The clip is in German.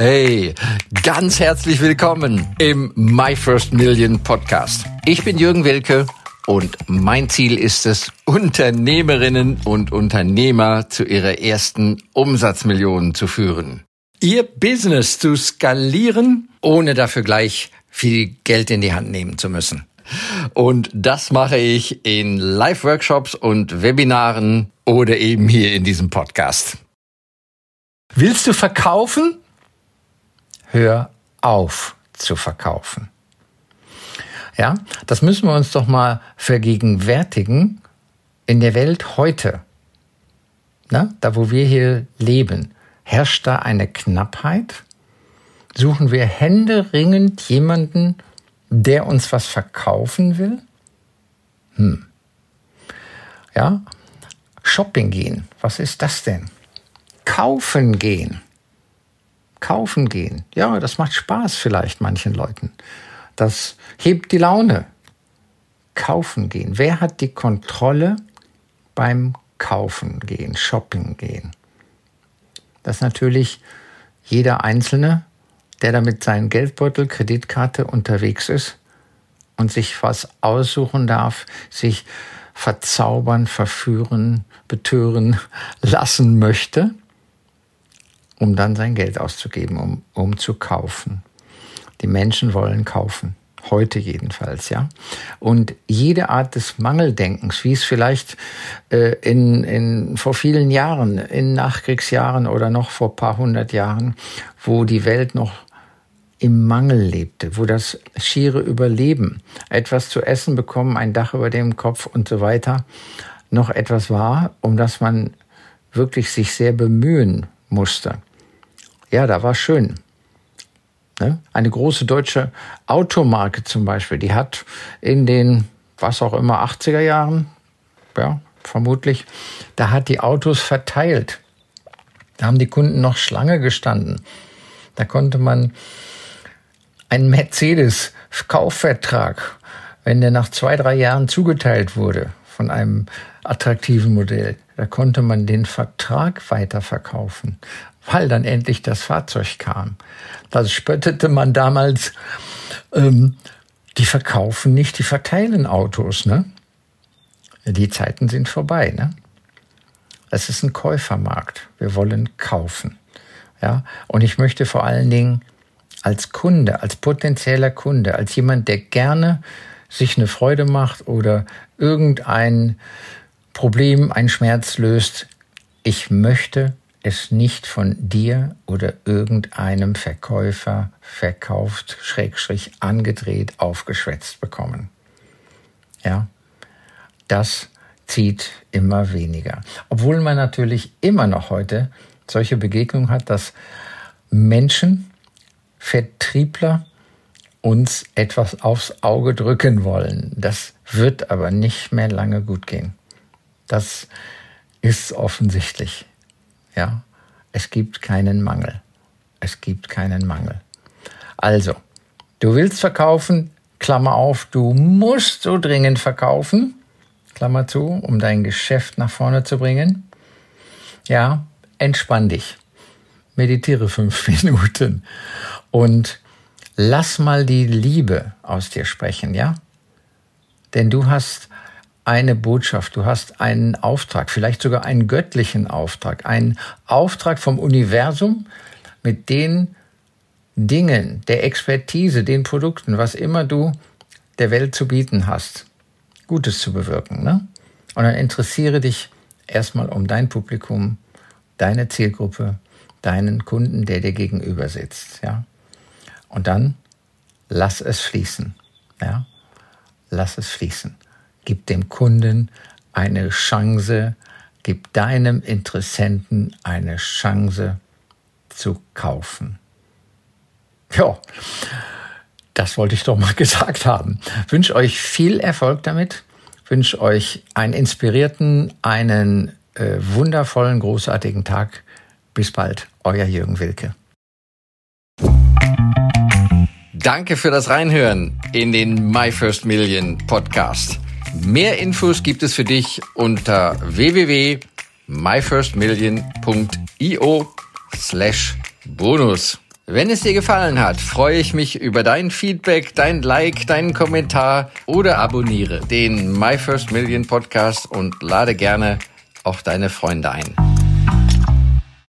Hey, ganz herzlich willkommen im My First Million Podcast. Ich bin Jürgen Wilke und mein Ziel ist es, Unternehmerinnen und Unternehmer zu ihrer ersten Umsatzmillionen zu führen. Ihr Business zu skalieren, ohne dafür gleich viel Geld in die Hand nehmen zu müssen. Und das mache ich in Live-Workshops und Webinaren oder eben hier in diesem Podcast. Willst du verkaufen? Hör auf zu verkaufen. Ja, das müssen wir uns doch mal vergegenwärtigen in der Welt heute. Na, da wo wir hier leben, herrscht da eine Knappheit? Suchen wir händeringend jemanden, der uns was verkaufen will? Hm. Ja, Shopping gehen, was ist das denn? Kaufen gehen kaufen gehen. Ja, das macht Spaß vielleicht manchen Leuten. Das hebt die Laune. Kaufen gehen. Wer hat die Kontrolle beim Kaufen gehen, Shopping gehen? Das ist natürlich jeder Einzelne, der da mit seinem Geldbeutel, Kreditkarte unterwegs ist und sich was aussuchen darf, sich verzaubern, verführen, betören lassen möchte um dann sein Geld auszugeben, um, um zu kaufen. Die Menschen wollen kaufen. Heute jedenfalls, ja. Und jede Art des Mangeldenkens, wie es vielleicht äh, in, in, vor vielen Jahren, in Nachkriegsjahren oder noch vor paar hundert Jahren, wo die Welt noch im Mangel lebte, wo das schiere Überleben, etwas zu essen bekommen, ein Dach über dem Kopf und so weiter, noch etwas war, um das man wirklich sich sehr bemühen musste. Ja, da war schön. Ne? Eine große deutsche Automarke zum Beispiel, die hat in den, was auch immer, 80er Jahren, ja, vermutlich, da hat die Autos verteilt. Da haben die Kunden noch Schlange gestanden. Da konnte man einen Mercedes-Kaufvertrag, wenn der nach zwei, drei Jahren zugeteilt wurde von einem attraktiven Modell, da konnte man den Vertrag weiterverkaufen weil dann endlich das Fahrzeug kam. Das spöttete man damals, ähm, die verkaufen nicht, die verteilen Autos. Ne? Die Zeiten sind vorbei. Ne? Es ist ein Käufermarkt. Wir wollen kaufen. Ja? Und ich möchte vor allen Dingen als Kunde, als potenzieller Kunde, als jemand, der gerne sich eine Freude macht oder irgendein Problem, ein Schmerz löst, ich möchte es nicht von dir oder irgendeinem Verkäufer verkauft, schrägstrich angedreht, aufgeschwätzt bekommen. Ja, das zieht immer weniger. Obwohl man natürlich immer noch heute solche Begegnungen hat, dass Menschen, Vertriebler uns etwas aufs Auge drücken wollen. Das wird aber nicht mehr lange gut gehen. Das ist offensichtlich. Ja, es gibt keinen Mangel. Es gibt keinen Mangel. Also, du willst verkaufen, Klammer auf, du musst so dringend verkaufen, Klammer zu, um dein Geschäft nach vorne zu bringen. Ja, entspann dich. Meditiere fünf Minuten und lass mal die Liebe aus dir sprechen, ja? Denn du hast eine Botschaft, du hast einen Auftrag, vielleicht sogar einen göttlichen Auftrag, einen Auftrag vom Universum mit den Dingen, der Expertise, den Produkten, was immer du der Welt zu bieten hast, Gutes zu bewirken. Ne? Und dann interessiere dich erstmal um dein Publikum, deine Zielgruppe, deinen Kunden, der dir gegenüber sitzt. Ja? Und dann lass es fließen. Ja? Lass es fließen. Gib dem Kunden eine Chance, gib deinem Interessenten eine Chance zu kaufen. Ja, das wollte ich doch mal gesagt haben. Ich wünsche euch viel Erfolg damit, ich wünsche euch einen inspirierten, einen äh, wundervollen, großartigen Tag. Bis bald, euer Jürgen Wilke. Danke für das Reinhören in den My First Million Podcast. Mehr Infos gibt es für dich unter www.myfirstmillion.io slash bonus. Wenn es dir gefallen hat, freue ich mich über dein Feedback, dein Like, deinen Kommentar oder abonniere den My First Million Podcast und lade gerne auch deine Freunde ein.